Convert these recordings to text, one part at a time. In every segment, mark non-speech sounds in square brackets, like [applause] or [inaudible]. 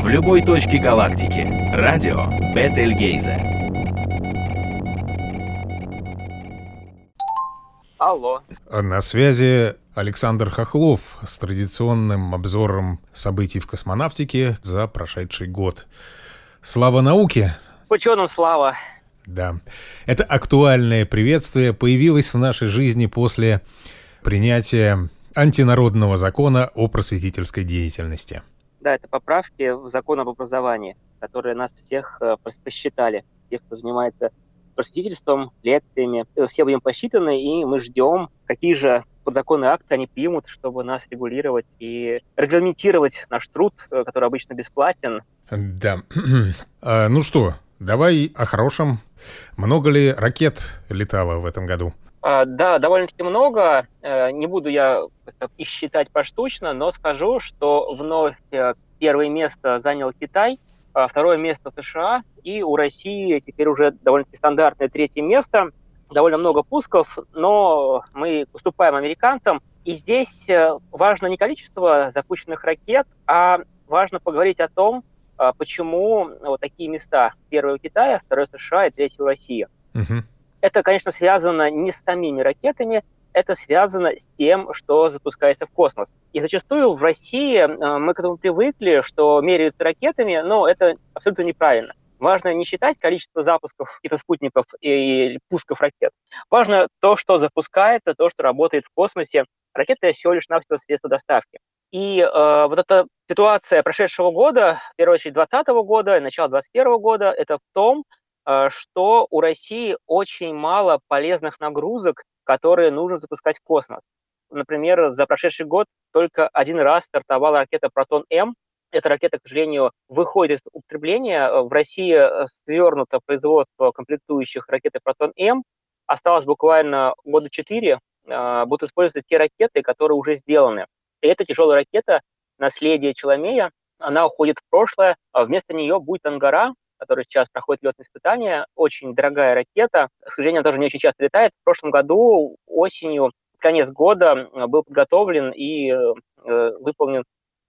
В любой точке галактики. Радио Бетельгейзе. Алло. На связи Александр Хохлов с традиционным обзором событий в космонавтике за прошедший год. Слава науке! Ученым слава! Да. Это актуальное приветствие появилось в нашей жизни после принятия антинародного закона о просветительской деятельности. Да, это поправки в закон об образовании, которые нас всех э, посчитали, тех, кто занимается просветительством, лекциями. Э, все будем посчитаны, и мы ждем, какие же подзаконные акты они примут, чтобы нас регулировать и регламентировать наш труд, э, который обычно бесплатен. Да. [clears throat] а, ну что, давай о хорошем. Много ли ракет летало в этом году? А, да, довольно-таки много. Э, не буду я считать поштучно, но скажу, что вновь э, первое место занял Китай, а второе место США, и у России теперь уже довольно-таки стандартное третье место. Довольно много пусков, но мы уступаем американцам. И здесь э, важно не количество запущенных ракет, а важно поговорить о том, почему вот такие места. Первое у Китая, второе США и третье у России. Угу. Это, конечно, связано не с самими ракетами, это связано с тем, что запускается в космос. И зачастую в России э, мы к этому привыкли, что меряются ракетами, но это абсолютно неправильно. Важно не считать количество запусков каких-то спутников и пусков ракет. Важно то, что запускается, то, что работает в космосе. Ракета всего лишь навсего средство доставки. И э, вот эта ситуация прошедшего года, в первую очередь 2020 года начала 2021 года, это в том, что у России очень мало полезных нагрузок, которые нужно запускать в космос. Например, за прошедший год только один раз стартовала ракета «Протон-М». Эта ракета, к сожалению, выходит из употребления. В России э, свернуто производство комплектующих ракеты «Протон-М». Осталось буквально года четыре. Э, будут использоваться те ракеты, которые уже сделаны. И эта тяжелая ракета, наследие Челомея, она уходит в прошлое. А вместо нее будет «Ангара», который сейчас проходит летные испытания. Очень дорогая ракета. К сожалению, она тоже не очень часто летает. В прошлом году осенью, конец года, был подготовлен и э, выполнен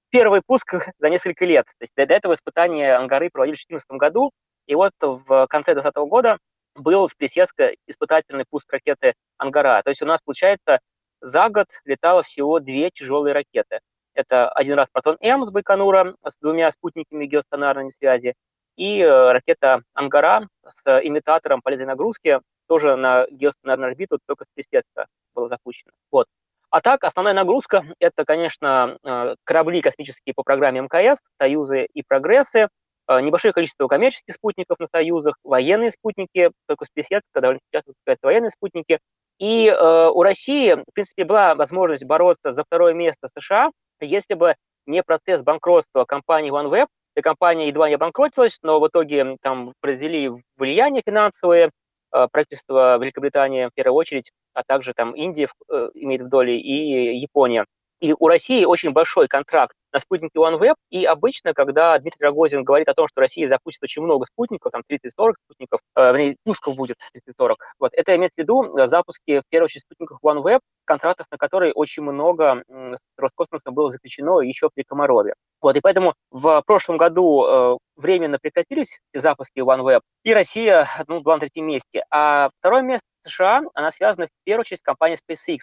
первый пуск [laughs] за несколько лет. То есть до этого испытания Ангары проводили в 2014 году. И вот в конце 2020 года был с Плесецка испытательный пуск ракеты Ангара. То есть у нас, получается, за год летало всего две тяжелые ракеты. Это один раз Протон-М с Байконура с двумя спутниками геостационарной связи и э, ракета «Ангара» с имитатором полезной нагрузки тоже на геостационарную орбиту только с Плесецка была запущена. Вот. А так, основная нагрузка – это, конечно, э, корабли космические по программе МКС, «Союзы» и «Прогрессы», э, небольшое количество коммерческих спутников на «Союзах», военные спутники, только с Плесецка довольно часто выпускают военные спутники. И э, у России, в принципе, была возможность бороться за второе место США, если бы не процесс банкротства компании OneWeb, эта компания едва не обанкротилась, но в итоге там произвели влияние финансовое, э, правительство Великобритании в первую очередь, а также там Индия э, имеет в доле и Япония. И у России очень большой контракт на спутнике OneWeb, и обычно, когда Дмитрий Рогозин говорит о том, что Россия запустит очень много спутников, там 30-40 спутников, э, вернее, пусков будет 30-40, вот, это имеется в виду э, запуски, в первую очередь, спутников OneWeb, контрактов на которые очень много э, с Роскосмосом было заключено еще при Комарове. Вот, и поэтому в прошлом году э, временно прекратились запуски OneWeb, и Россия ну, была на третьем месте. А второе место США, она связана в первую очередь с компанией SpaceX.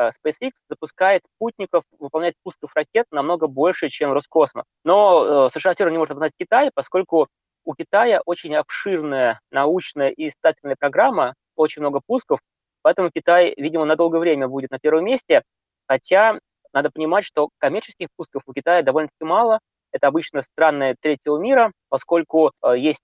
Э, SpaceX запускает спутников, выполняет пусков ракет намного больше, чем Роскосмос. Но э, США все не может обогнать Китай, поскольку у Китая очень обширная научная и испытательная программа, очень много пусков, поэтому Китай, видимо, на долгое время будет на первом месте, хотя надо понимать, что коммерческих пусков у Китая довольно-таки мало, это обычно страны третьего мира, поскольку э, есть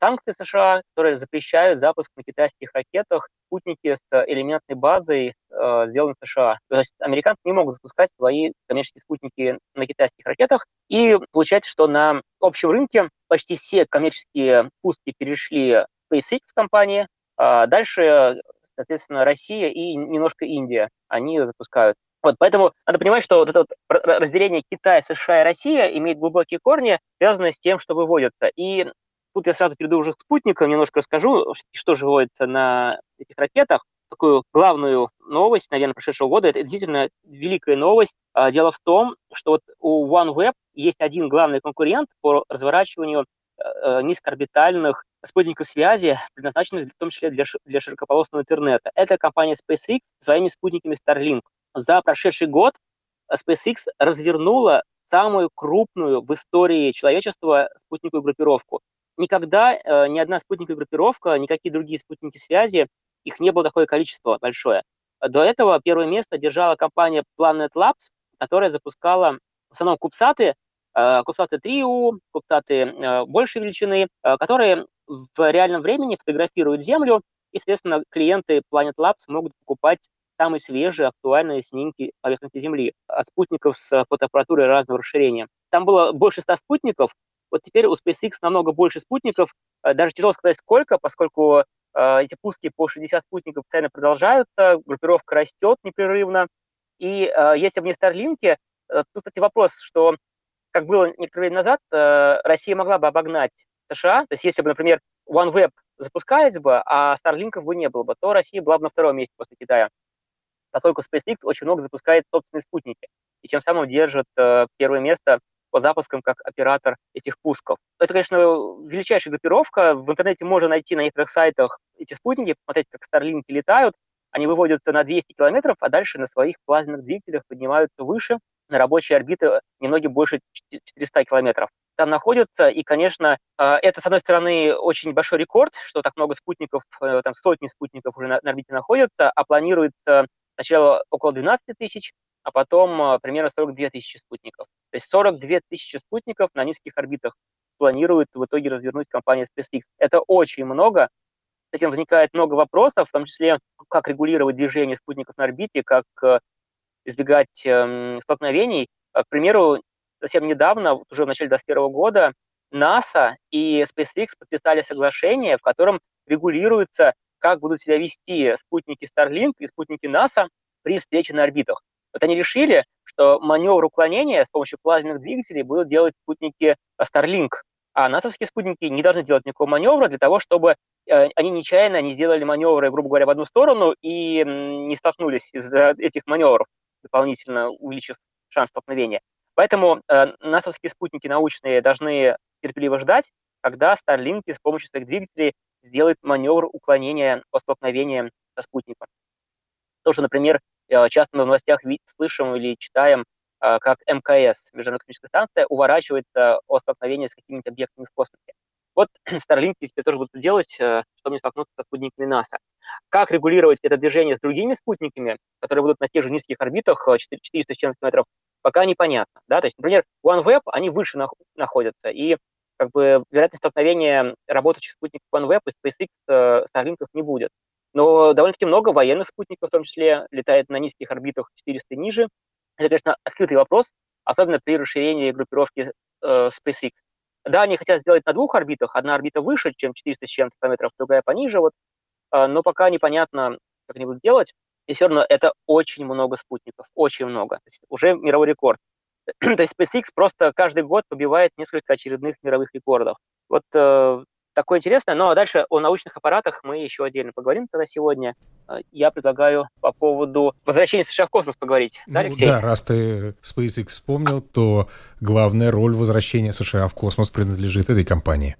санкции США, которые запрещают запуск на китайских ракетах спутники с элементной базой, э, сделанной в США. То есть американцы не могут запускать свои коммерческие спутники на китайских ракетах. И получается, что на общем рынке почти все коммерческие пуски перешли SpaceX компании. А дальше, соответственно, Россия и немножко Индия. Они запускают вот, поэтому надо понимать, что вот это вот разделение Китая, США и Россия имеет глубокие корни, связанные с тем, что выводятся. И Тут я сразу перейду уже к спутникам, немножко расскажу, что же выводится на этих ракетах. такую главную новость, наверное, прошедшего года. Это действительно великая новость. А, дело в том, что вот у OneWeb есть один главный конкурент по разворачиванию э, э, низкоорбитальных спутников связи, предназначенных в том числе для, для широкополосного интернета. Это компания SpaceX своими спутниками Starlink. За прошедший год SpaceX развернула самую крупную в истории человечества спутниковую группировку. Никогда э, ни одна спутниковая группировка, никакие другие спутники связи, их не было такое количество большое. До этого первое место держала компания Planet Labs, которая запускала в основном кубсаты, э, кубсаты 3U, кубсаты э, большей величины, которые в реальном времени фотографируют Землю, и, соответственно, клиенты Planet Labs могут покупать самые свежие, актуальные снимки поверхности Земли от спутников с фотоаппаратурой разного расширения. Там было больше ста спутников, вот теперь у SpaceX намного больше спутников, э, даже тяжело сказать сколько, поскольку э, эти пуски по 60 спутников постоянно продолжаются, группировка растет непрерывно. И э, если бы не Starlink, э, тут, кстати, вопрос, что, как было некоторое время назад, э, Россия могла бы обогнать США. То есть если бы, например, OneWeb запускались бы, а Starlink бы не было бы, то Россия была бы на втором месте после Китая поскольку SpaceX очень много запускает собственные спутники и тем самым держит первое место по запускам как оператор этих пусков. Это, конечно, величайшая группировка. В интернете можно найти на некоторых сайтах эти спутники, посмотреть, как Starlink летают. Они выводятся на 200 километров, а дальше на своих плазменных двигателях поднимаются выше, на рабочие орбиты немного больше 400 километров. Там находятся, и, конечно, э, это, с одной стороны, очень большой рекорд, что так много спутников, э, там сотни спутников уже на орбите находятся, а планируется Сначала около 12 тысяч, а потом а, примерно 42 тысячи спутников. То есть 42 тысячи спутников на низких орбитах планирует в итоге развернуть компания SpaceX. Это очень много. С этим возникает много вопросов, в том числе, как регулировать движение спутников на орбите, как э, избегать эм, столкновений. К примеру, совсем недавно, уже в начале 2021 года, НАСА и SpaceX подписали соглашение, в котором регулируется как будут себя вести спутники Starlink и спутники НАСА при встрече на орбитах. Вот они решили, что маневр уклонения с помощью плазменных двигателей будут делать спутники Starlink, а насовские спутники не должны делать никакого маневра для того, чтобы э, они нечаянно не сделали маневры, грубо говоря, в одну сторону и не столкнулись из-за этих маневров, дополнительно увеличив шанс столкновения. Поэтому э, насовские спутники научные должны терпеливо ждать, когда Starlink с помощью своих двигателей сделает маневр уклонения по столкновениям со спутником. То, что, например, э, часто мы в новостях слышим или читаем, э, как МКС, Международная космическая станция, уворачивается от столкновения с какими-то объектами в космосе. Вот [clears throat] Starlink теперь тоже будут делать, э, чтобы не столкнуться со спутниками НАСА. Как регулировать это движение с другими спутниками, которые будут на тех же низких орбитах, 400 с чем-то метров, пока непонятно. Да? То есть, например, OneWeb, они выше находятся, и как бы вероятность столкновения работающих спутников OneWeb и SpaceX Starlink не будет. Но довольно-таки много военных спутников, в том числе, летает на низких орбитах 400 и ниже. Это, конечно, открытый вопрос, особенно при расширении группировки э, SpaceX. Да, они хотят сделать на двух орбитах. Одна орбита выше, чем 400 с чем-то километров, другая пониже. Вот. Э, но пока непонятно, как они будут делать. И все равно это очень много спутников, очень много. То есть уже мировой рекорд. [clears throat] То есть SpaceX просто каждый год побивает несколько очередных мировых рекордов. Вот э, такое интересное. Но дальше о научных аппаратах мы еще отдельно поговорим тогда сегодня. Э, я предлагаю по поводу возвращения США в космос поговорить. Да, ну Алексей? да, раз ты SpaceX вспомнил, то главная роль возвращения США в космос принадлежит этой компании.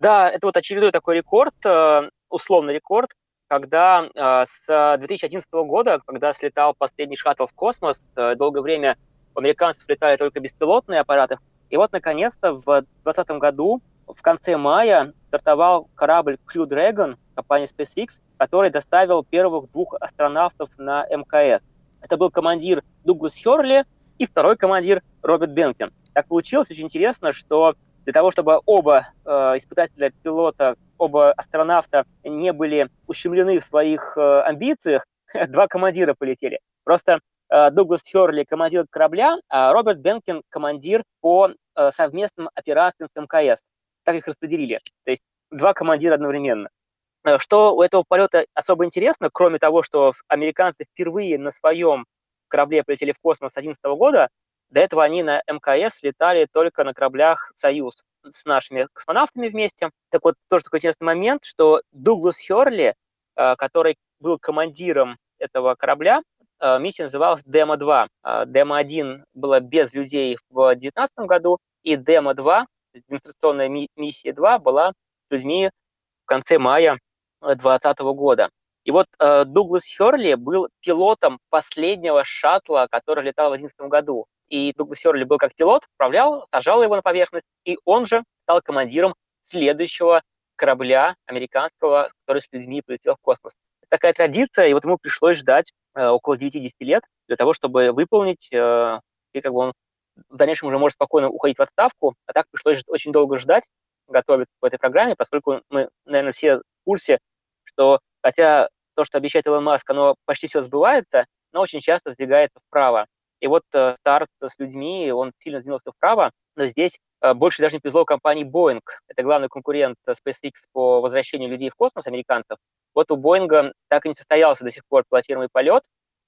Да, это вот очередной такой рекорд, э, условный рекорд, когда э, с 2011 года, когда слетал последний шаттл в космос, долгое время у американцев летали только беспилотные аппараты. И вот, наконец-то, в 2020 году, в конце мая, стартовал корабль Crew Dragon компании SpaceX, который доставил первых двух астронавтов на МКС. Это был командир Дуглас Херли и второй командир Роберт Бенкин. Так получилось очень интересно, что для того, чтобы оба э, испытателя пилота, оба астронавта не были ущемлены в своих э, амбициях, [laughs] два командира полетели. Просто Э, Дуглас Херли командир корабля, а Роберт Бенкин командир по э, совместным операциям с МКС. Так их распределили. То есть два командира одновременно. Э, что у этого полета особо интересно, кроме того, что американцы впервые на своем корабле полетели в космос с 2011 года, до этого они на МКС летали только на кораблях «Союз» с нашими космонавтами вместе. Так вот, тоже такой интересный момент, что Дуглас Херли, который был командиром этого корабля. Э, миссия называлась Демо-2. Демо-1 была без людей в 2019 году, и Демо-2, демонстрационная миссия 2, была с людьми в конце мая 2020 года. И вот э, Дуглас Херли был пилотом последнего шаттла, который летал в 2011 году. И Дуглас Херли был как пилот, управлял, сажал его на поверхность, и он же стал командиром следующего корабля американского, который с людьми полетел в космос. Такая традиция, и вот ему пришлось ждать э, около 9-10 лет для того, чтобы выполнить, э, и как бы он в дальнейшем уже может спокойно уходить в отставку, а так пришлось очень долго ждать, готовиться к этой программе, поскольку мы, наверное, все в курсе, что хотя то, что обещает Илон Маск, оно почти все сбывается, но очень часто сдвигается вправо. И вот э, старт с людьми, он сильно сдвинулся вправо, но здесь э, больше даже не повезло компании Boeing. Это главный конкурент SpaceX по возвращению людей в космос, американцев. Вот у Боинга так и не состоялся до сих пор пилотируемый полет,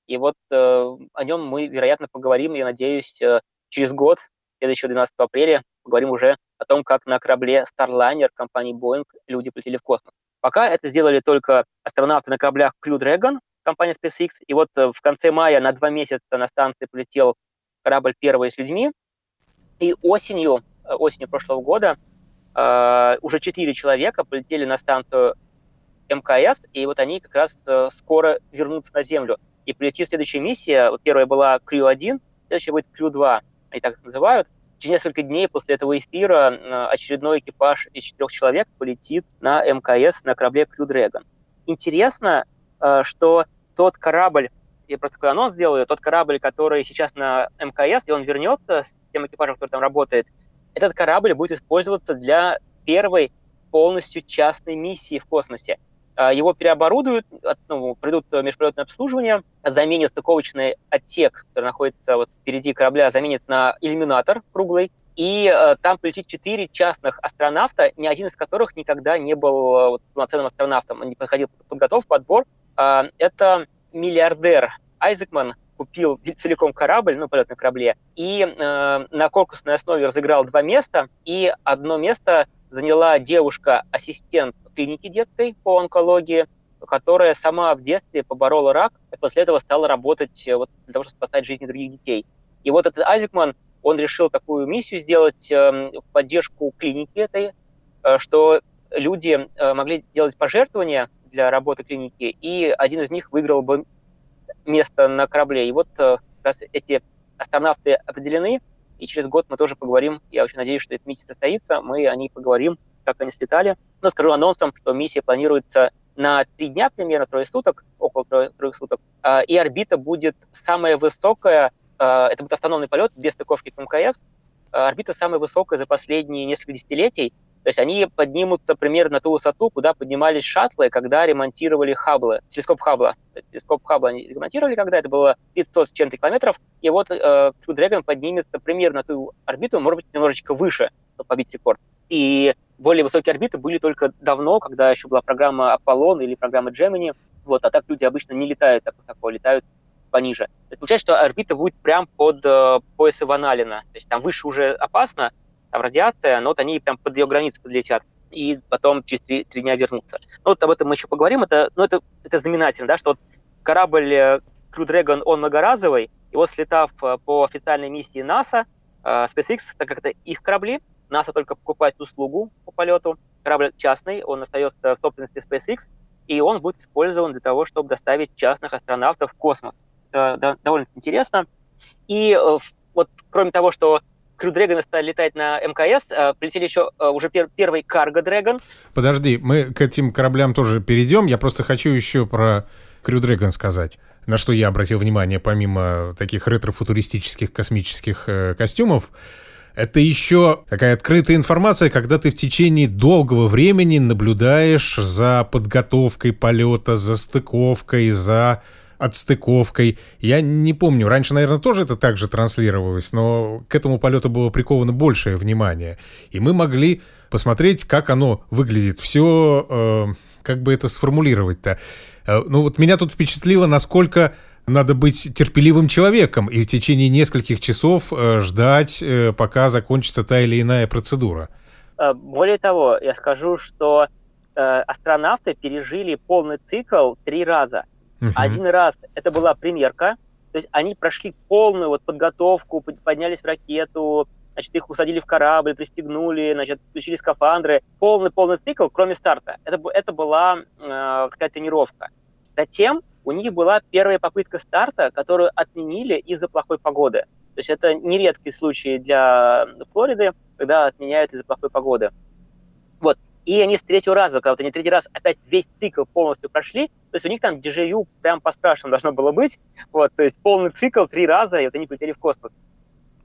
и вот э, о нем мы, вероятно, поговорим, я надеюсь, э, через год, следующего 12 апреля, поговорим уже о том, как на корабле Starliner компании Boeing люди полетели в космос. Пока это сделали только астронавты на кораблях Crew Dragon, компания SpaceX, и вот э, в конце мая на два месяца на станции полетел корабль первый с людьми, и осенью, э, осенью прошлого года э, уже четыре человека полетели на станцию МКС, и вот они как раз э, скоро вернутся на Землю. И полетит следующая миссия, первая была Crew-1, следующая будет Crew-2, они так называют, Через несколько дней после этого эфира э, очередной экипаж из четырех человек полетит на МКС на корабле Crew Dragon. Интересно, э, что тот корабль, я просто такой анонс сделаю, тот корабль, который сейчас на МКС, и он вернется с тем экипажем, который там работает, этот корабль будет использоваться для первой полностью частной миссии в космосе. А, его переоборудуют, ну, придут межполетное обслуживание, заменят стыковочный отсек, который находится вот впереди корабля, заменят на иллюминатор круглый, и э, там полетит четыре частных астронавта, ни один из которых никогда не был э, вот, полноценным астронавтом, он не проходил подготовку, подбор. Э, это миллиардер Айзекман, купил целиком корабль, ну, полет на корабле, и э, на конкурсной основе разыграл два места, и одно место заняла девушка-ассистент клинике детской по онкологии, которая сама в детстве поборола рак, и после этого стала работать э, вот, для того, чтобы спасать жизни других детей. И вот этот Азикман, он решил такую миссию сделать э, в поддержку клиники этой, э, что люди э, могли делать пожертвования для работы клиники, и один из них выиграл бы место на корабле. И вот э, раз эти астронавты определены, и через год мы тоже поговорим, я очень надеюсь, что эта миссия состоится, мы о ней поговорим как они слетали. Но скажу анонсом, что миссия планируется на три дня, примерно трое суток, около трех, суток. А, и орбита будет самая высокая, а, это будет автономный полет без стыковки к МКС. А, орбита самая высокая за последние несколько десятилетий. То есть они поднимутся примерно на ту высоту, куда поднимались шаттлы, когда ремонтировали Хабблы, телескоп Хаббла. Телескоп Хаббла они ремонтировали когда, это было 500 с чем-то километров, и вот э, Crew Dragon поднимется примерно на ту орбиту, может быть, немножечко выше, чтобы побить рекорд. И более высокие орбиты были только давно, когда еще была программа Аполлон или программа Gemini. Вот, а так люди обычно не летают так высоко, летают пониже. Это получается, что орбита будет прям под э, пояс Иваналина. То есть там выше уже опасно, там радиация, но вот они прям под ее границу подлетят и потом через три, три дня вернутся. Ну, вот об этом мы еще поговорим. Это, ну, это, это знаменательно, да, что вот корабль э, Crew Dragon, он многоразовый, и вот слетав э, по официальной миссии НАСА, э, SpaceX, так как это их корабли, НАСА только покупает услугу по полету. Корабль частный, он остается в собственности SpaceX, и он будет использован для того, чтобы доставить частных астронавтов в космос. Это довольно интересно. И вот кроме того, что Crew Dragon стали летать на МКС, э, полетели еще э, уже пер первый Cargo Dragon. Подожди, мы к этим кораблям тоже перейдем. Я просто хочу еще про Crew Dragon сказать. На что я обратил внимание, помимо таких ретро-футуристических космических э, костюмов, это еще такая открытая информация, когда ты в течение долгого времени наблюдаешь за подготовкой полета, за стыковкой, за отстыковкой. Я не помню, раньше, наверное, тоже это так же транслировалось, но к этому полету было приковано большее внимание. И мы могли посмотреть, как оно выглядит. Все, э, как бы это сформулировать-то. Э, ну вот меня тут впечатлило, насколько надо быть терпеливым человеком и в течение нескольких часов э, ждать, э, пока закончится та или иная процедура. Э, более того, я скажу, что астронавты пережили полный цикл три раза. Угу. Один раз это была примерка, то есть они прошли полную вот подготовку, поднялись в ракету, значит, их усадили в корабль, пристегнули, значит, включили скафандры. Полный-полный цикл, кроме старта. Это, это была э, такая тренировка. Затем у них была первая попытка старта, которую отменили из-за плохой погоды. То есть это нередкий случай для Флориды, когда отменяют из-за плохой погоды. И они с третьего раза, когда вот они третий раз опять весь цикл полностью прошли, то есть у них там дежавю прям по страшному должно было быть, вот, то есть полный цикл три раза, и вот они полетели в космос.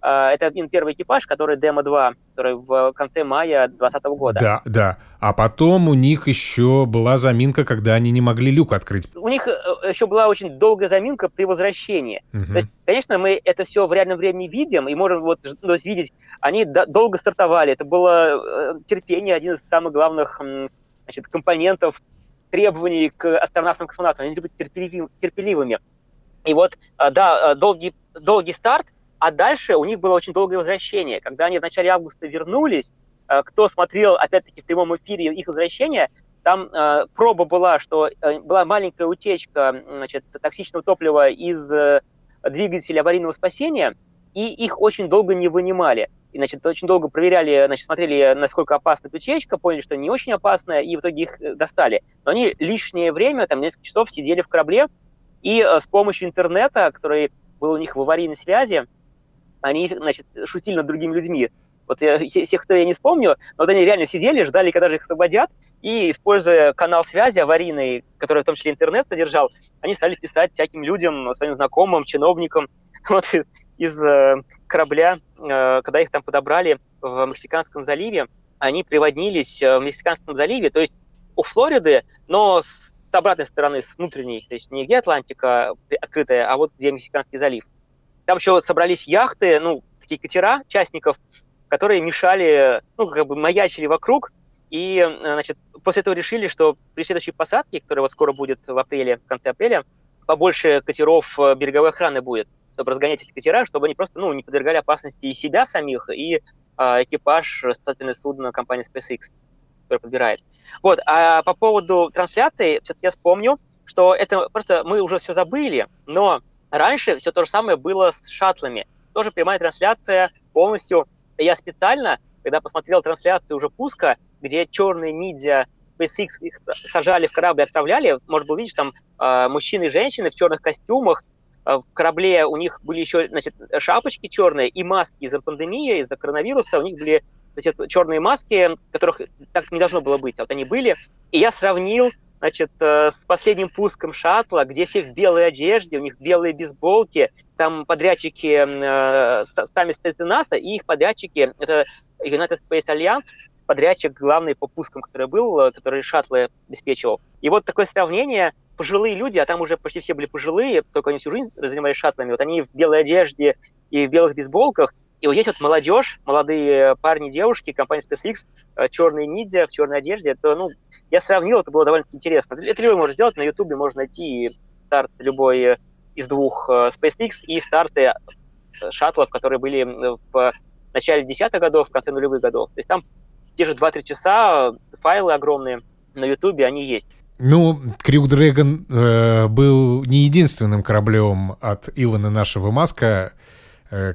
А, это один первый экипаж, который Демо-2, который в конце мая 2020 года. Да, да. А потом у них еще была заминка, когда они не могли люк открыть. У них э, еще была очень долгая заминка при возвращении. Угу. То есть, конечно, мы это все в реальном времени видим и можем вот то есть, видеть, они долго стартовали. Это было э, терпение, один из самых главных значит, компонентов требований к астронавтам-космонавтам. Они любят терпеливыми. И вот, э, да, долгий, долгий старт, а дальше у них было очень долгое возвращение. Когда они в начале августа вернулись, э, кто смотрел, опять-таки, в прямом эфире их возвращение, там э, проба была, что э, была маленькая утечка значит, токсичного топлива из э, двигателя аварийного спасения, и их очень долго не вынимали. И, значит, очень долго проверяли, значит, смотрели, насколько опасна эта утечка, поняли, что не очень опасная, и в итоге их э, достали. Но они лишнее время, там несколько часов сидели в корабле, и э, с помощью интернета, который был у них в аварийной связи, они, значит, шутили над другими людьми. Вот я, всех, кто я не вспомню, но вот они реально сидели, ждали, когда же их освободят, и, используя канал связи аварийный, который в том числе интернет содержал, они стали писать всяким людям, своим знакомым, чиновникам, [laughs] вот из, из э, корабля, э, когда их там подобрали в Мексиканском заливе, они приводнились э, в Мексиканском заливе, то есть у Флориды, но с обратной стороны, с внутренней, то есть не где Атлантика открытая, а вот где Мексиканский залив. Там еще собрались яхты, ну, такие катера частников, которые мешали, ну, как бы маячили вокруг, и, значит, после этого решили, что при следующей посадке, которая вот скоро будет в апреле, в конце апреля, побольше катеров э, береговой охраны будет, чтобы разгонять эти катера, чтобы они просто, ну, не подвергали опасности и себя самих, и э, экипаж спасательное судно компании SpaceX, который подбирает. Вот, а по поводу трансляции, все-таки я вспомню, что это просто мы уже все забыли, но Раньше все то же самое было с шаттлами. Тоже прямая трансляция полностью. Я специально, когда посмотрел трансляцию уже пуска, где черные ниндзя SpaceX их сажали в корабль и отправляли, можно было видеть, там э, мужчины и женщины в черных костюмах, э, в корабле у них были еще значит, шапочки черные и маски из-за пандемии, из-за коронавируса, у них были значит, черные маски, которых так не должно было быть, а вот они были. И я сравнил значит, э, с последним пуском шаттла, где все в белой одежде, у них белые бейсболки, там подрядчики э, сами стоят НАСА, и их подрядчики, это United Space Alliance, подрядчик главный по пускам, который был, э, который шаттлы обеспечивал. И вот такое сравнение, пожилые люди, а там уже почти все были пожилые, только они всю жизнь занимались шаттлами, вот они в белой одежде и в белых бейсболках, и вот здесь вот молодежь, молодые парни, девушки, компания SpaceX, э, черные ниндзя в черной одежде, это, ну, я сравнил, это было довольно интересно. Это любой может сделать, на Ютубе можно найти старт любой из двух э, SpaceX и старты э, шаттлов, которые были в начале десятых годов, в конце нулевых годов. То есть там те же 2-3 часа, файлы огромные на Ютубе, они есть. Ну, Крюк Дрэгон э, был не единственным кораблем от Илона нашего Маска, Э,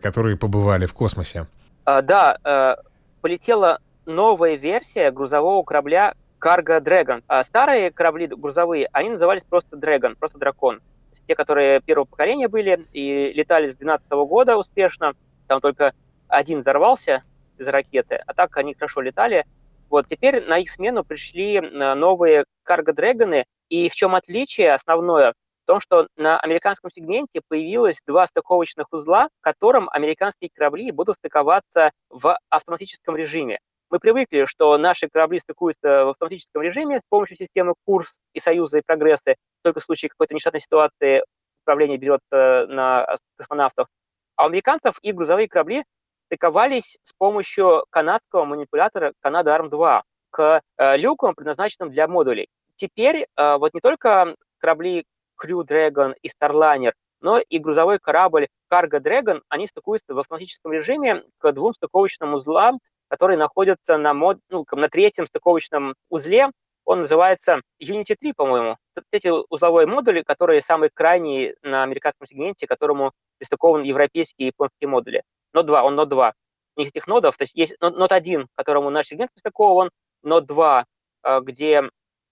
которые побывали в космосе. А, да, э, полетела новая версия грузового корабля Cargo Dragon. А старые корабли грузовые, они назывались просто Dragon, просто дракон. Те, которые первого поколения были и летали с 2012 года успешно, там только один взорвался из ракеты, а так они хорошо летали. Вот теперь на их смену пришли э, новые Cargo Dragon, и в чем отличие основное? Том, что на американском сегменте появилось два стыковочных узла, которым американские корабли будут стыковаться в автоматическом режиме. Мы привыкли, что наши корабли стыкуются в автоматическом режиме с помощью системы курс и союза и прогрессы. Только в случае какой-то нештатной ситуации управление берет э, на космонавтов. А у американцев и грузовые корабли стыковались с помощью канадского манипулятора Канада Арм-2 к э, люкам, предназначенным для модулей. Теперь э, вот не только корабли Crew Dragon и Starliner, но и грузовой корабль Cargo Dragon, они стыкуются в автоматическом режиме к двум стыковочным узлам, которые находятся на, мод, ну, на третьем стыковочном узле он называется Unity 3, по-моему. Эти узловые модули, которые самые крайние на американском сегменте, которому пристыкован европейские и японские модули. Нод 2, он Нод 2. У них этих нодов, то есть есть Нод 1, которому наш сегмент пристыкован, Нод 2, э, где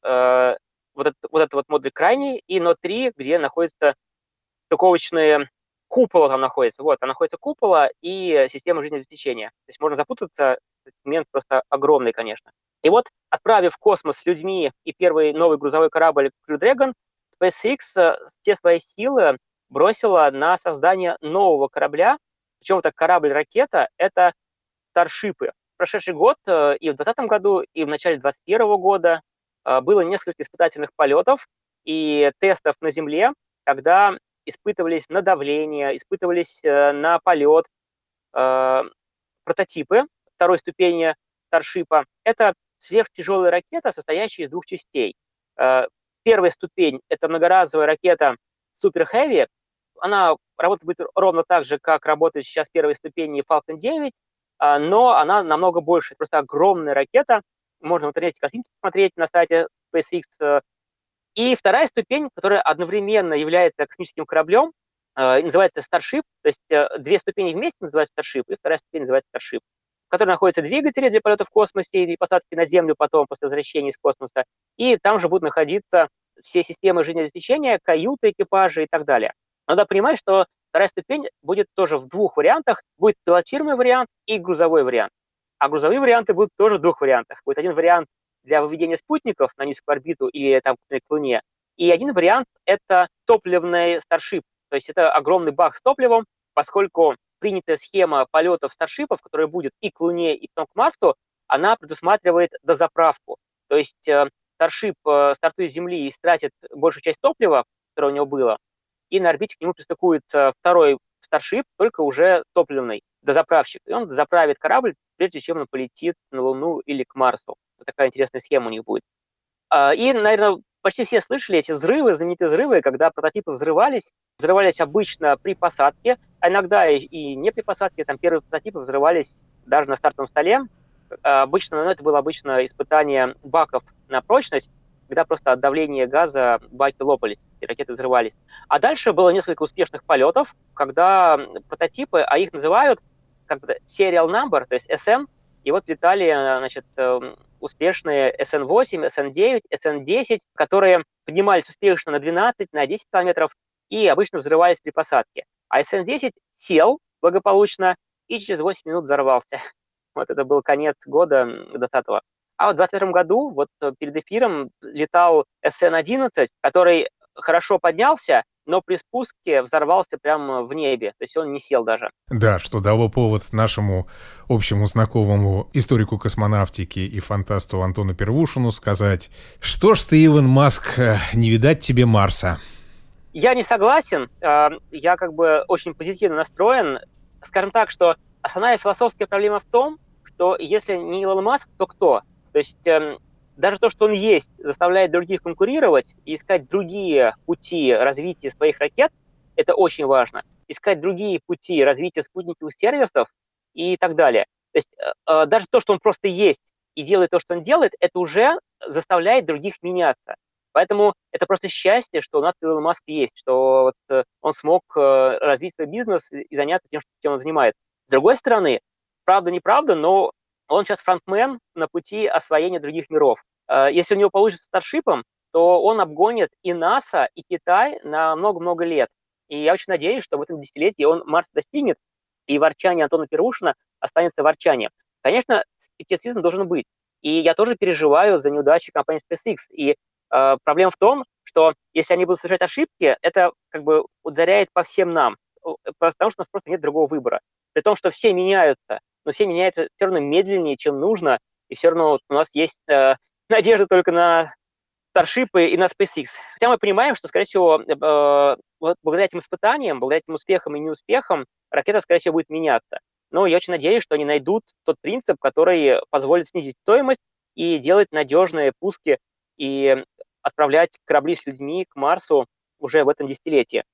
э, вот, этот, вот этот вот модуль крайний, и Нод 3, где находятся стыковочные купола там находится. Вот, там находится купола и система жизнеобеспечения. То есть можно запутаться, сегмент просто огромный, конечно. И вот, отправив в космос с людьми и первый новый грузовой корабль Crew Dragon, SpaceX э, все свои силы бросила на создание нового корабля, причем это корабль-ракета, это старшипы. Прошедший год э, и в 2020 году, и в начале 2021 года было несколько испытательных полетов и тестов на Земле, когда испытывались на давление, испытывались на полет прототипы второй ступени старшипа. Это сверхтяжелая ракета, состоящая из двух частей. Э, первая ступень – это многоразовая ракета Super Heavy. Она работает ровно так же, как работает сейчас первая ступень Falcon 9, э, но она намного больше. Просто огромная ракета. Можно в интернете картинки посмотреть на сайте SpaceX. И вторая ступень, которая одновременно является космическим кораблем, э, называется Starship. То есть две ступени вместе называются Starship, и вторая ступень называется Starship в которой находятся двигатели для полета в космосе и посадки на Землю потом, после возвращения из космоса. И там же будут находиться все системы жизнеобеспечения, каюты экипажа и так далее. Надо понимать, что вторая ступень будет тоже в двух вариантах. Будет пилотируемый вариант и грузовой вариант. А грузовые варианты будут тоже в двух вариантах. Будет один вариант для выведения спутников на низкую орбиту или там к Луне. И один вариант – это топливный старшип. То есть это огромный бак с топливом, поскольку принятая схема полетов старшипов, которая будет и к Луне, и потом к Марсу, она предусматривает дозаправку. То есть э, старшип э, стартует с Земли и тратит большую часть топлива, которое у него было, и на орбите к нему пристыкуется второй старшип, только уже топливный дозаправщик. И он заправит корабль, прежде чем он полетит на Луну или к Марсу. Вот такая интересная схема у них будет. А, и, наверное, почти все слышали эти взрывы, знаменитые взрывы, когда прототипы взрывались. Взрывались обычно при посадке, а иногда и, не при посадке. Там первые прототипы взрывались даже на стартовом столе. А, обычно, ну, это было обычно испытание баков на прочность, когда просто от давления газа баки лопались, и ракеты взрывались. А дальше было несколько успешных полетов, когда прототипы, а их называют как бы serial number, то есть SM, и вот летали, значит, эм, успешные SN8, SN9, SN10, которые поднимались успешно на 12, на 10 километров и обычно взрывались при посадке. А SN10 сел благополучно и через 8 минут взорвался. [laughs] Вот это был конец года 2020 А вот в 2021 году, вот перед эфиром летал SN11, который хорошо поднялся, но при спуске взорвался прямо в небе, то есть он не сел даже. Да, что дало повод нашему общему знакомому историку космонавтики и фантасту Антону Первушину сказать, что ж ты, Илон Маск, не видать тебе Марса. Я не согласен, а, я как бы очень позитивно настроен. Скажем так, что основная философская проблема в том, что если не Илон Маск, то кто? То есть эм, даже то, что он есть, заставляет других конкурировать и искать другие пути развития своих ракет, это очень важно. Искать другие пути развития спутниковых сервисов и так далее. То есть э, э, даже то, что он просто есть и делает то, что он делает, это уже заставляет других меняться. Поэтому это просто счастье, что у нас Илон Маск есть, что вот э, он смог развить свой бизнес и заняться тем, чем он занимается. С другой стороны, правда-неправда, но он сейчас фронтмен на пути освоения других миров. Э, если у него получится старшипом, то он обгонит и НАСА, и Китай на много-много лет. И я очень надеюсь, что в этом десятилетии он Марс достигнет, и ворчание Антона Первушина останется ворчанием. Конечно, скептицизм должен быть. И я тоже переживаю за неудачи компании SpaceX. И э, проблема в том, что если они будут совершать ошибки, это как бы ударяет по всем нам, потому что у нас просто нет другого выбора. При том, что все меняются, но все меняются все равно медленнее, чем нужно, и все равно вот у нас есть э, [laughs] надежда только на Старшипы и на SpaceX. Хотя мы понимаем, что, скорее всего, э, благодаря этим испытаниям, благодаря этим успехам и неуспехам, ракета, скорее всего, будет меняться. Но я очень надеюсь, что они найдут тот принцип, который позволит снизить стоимость и делать надежные пуски и отправлять корабли с людьми к Марсу уже в этом десятилетии.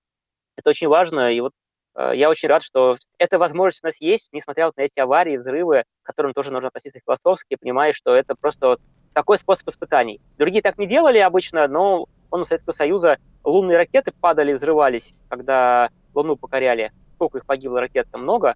Это очень важно, и вот Э, я очень рад, что эта возможность у нас есть, несмотря вот на эти аварии, взрывы, к которым тоже нужно относиться философски, понимая, что это просто вот такой способ испытаний. Другие так не делали обычно, но он у Советского Союза лунные ракеты падали, взрывались, когда Луну покоряли. Сколько их погибло ракет, много,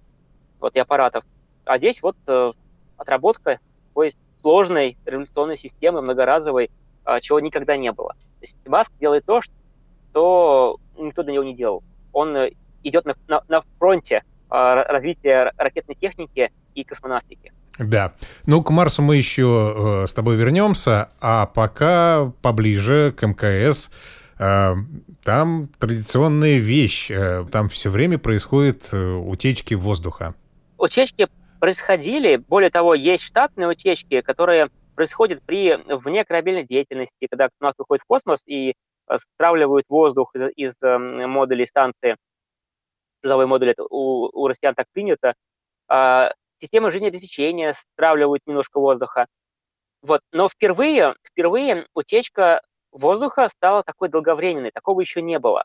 вот и аппаратов. А здесь вот э, отработка такой сложной революционной системы, многоразовой, э, чего никогда не было. То есть Маск делает то, что никто до него не делал. Он э, идет на, на, на фронте э, развития ракетной техники и космонавтики. Да. Ну, к Марсу мы еще э, с тобой вернемся, а пока поближе к МКС. Э, там традиционная вещь. Э, там все время происходят утечки воздуха. Утечки происходили. Более того, есть штатные утечки, которые происходят при внекорабельной деятельности, когда космонавт выходит в космос и стравливают воздух из, из э, модулей станции. Грузовой модуль это у, у россиян так принято. А, системы жизнеобеспечения стравливают немножко воздуха. Вот. Но впервые, впервые утечка воздуха стала такой долговременной, такого еще не было.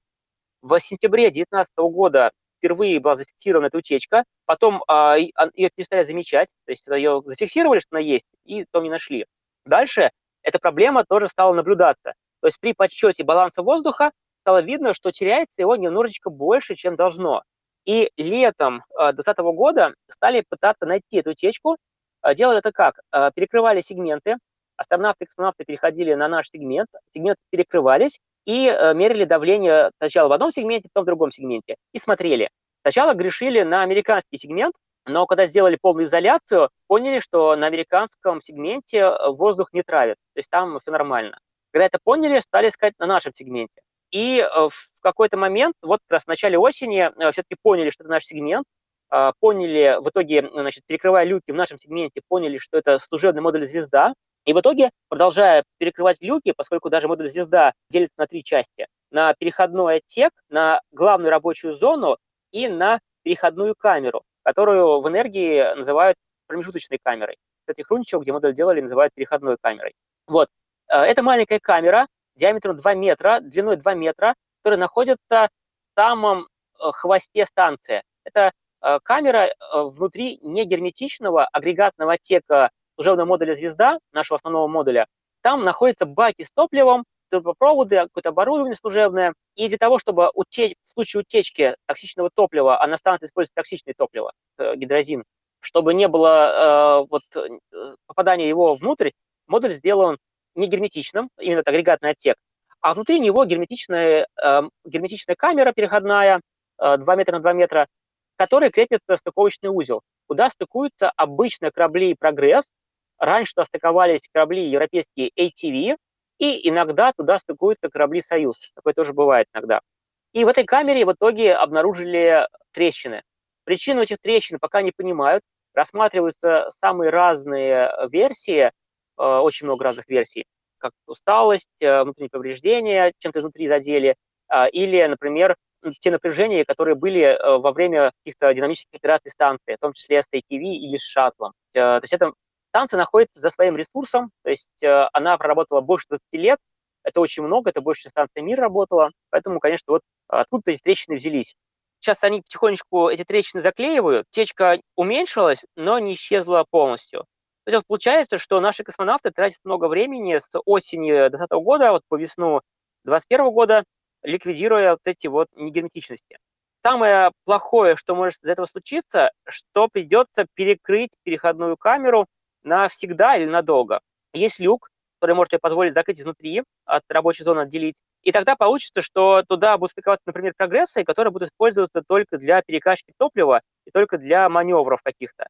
В сентябре 2019 года впервые была зафиксирована эта утечка, потом а, ее перестали замечать, то есть ее зафиксировали, что она есть, и потом не нашли. Дальше эта проблема тоже стала наблюдаться. То есть при подсчете баланса воздуха стало видно, что теряется его немножечко больше, чем должно. И летом 2020 а, года стали пытаться найти эту утечку. А, делали это как? А, перекрывали сегменты, астронавты и космонавты переходили на наш сегмент, сегменты перекрывались и мерили давление сначала в одном сегменте, потом в другом сегменте, и смотрели. Сначала грешили на американский сегмент, но когда сделали полную изоляцию, поняли, что на американском сегменте воздух не травит, то есть там все нормально. Когда это поняли, стали искать на нашем сегменте. И э, в какой-то момент, вот как раз в начале осени, э, все-таки поняли, что это наш сегмент, а, поняли, в итоге, значит, перекрывая люки в нашем сегменте, поняли, что это служебный модуль «Звезда», и в итоге, продолжая перекрывать люки, поскольку даже модуль «Звезда» делится на три части, на переходной отсек, на главную рабочую зону и на переходную камеру, которую в энергии называют промежуточной камерой. Кстати, Хрунчева, где модель делали, называют переходной камерой. Вот. Э, это маленькая камера, диаметром 2 метра, длиной 2 метра, который находится в самом э, хвосте станции. Это э, камера э, внутри негерметичного агрегатного отсека служебного модуля «Звезда», нашего основного модуля. Там находятся баки с топливом, трубопроводы, какое-то оборудование служебное. И для того, чтобы утечь, в случае утечки токсичного топлива, а на станции используется токсичное топливо, гидрозин, чтобы не было э, вот, попадания его внутрь, модуль сделан не герметичным, именно это агрегатный отсек, а внутри него герметичная, э, герметичная камера переходная, э, 2 метра на 2 метра, которая крепится стыковочный узел, куда стыкуются обычные корабли «Прогресс», раньше туда стыковались корабли европейские ATV, и иногда туда стыкуются корабли «Союз». Такое тоже бывает иногда. И в этой камере в итоге обнаружили трещины. Причину этих трещин пока не понимают, рассматриваются самые разные версии, очень много разных версий, как усталость, э, внутренние повреждения, чем-то изнутри задели, а, или, например, те напряжения, которые были э, во время каких-то динамических операций станции, в том числе с ATV или с шаттлом. То есть эта станция находится за своим ресурсом, то есть она проработала больше 20 лет, это очень много, это больше, чем станция МИР работала, поэтому, конечно, вот откуда эти трещины взялись. Сейчас они потихонечку эти трещины заклеивают, течка уменьшилась, но не исчезла полностью. То есть получается, что наши космонавты тратят много времени с осени 2020 года вот по весну 2021 года, ликвидируя вот эти вот негерметичности. Самое плохое, что может из этого случиться, что придется перекрыть переходную камеру навсегда или надолго. Есть люк, который может позволить закрыть изнутри, от рабочей зоны отделить. И тогда получится, что туда будут стыковаться, например, прогрессы, которые будут использоваться только для перекачки топлива и только для маневров каких-то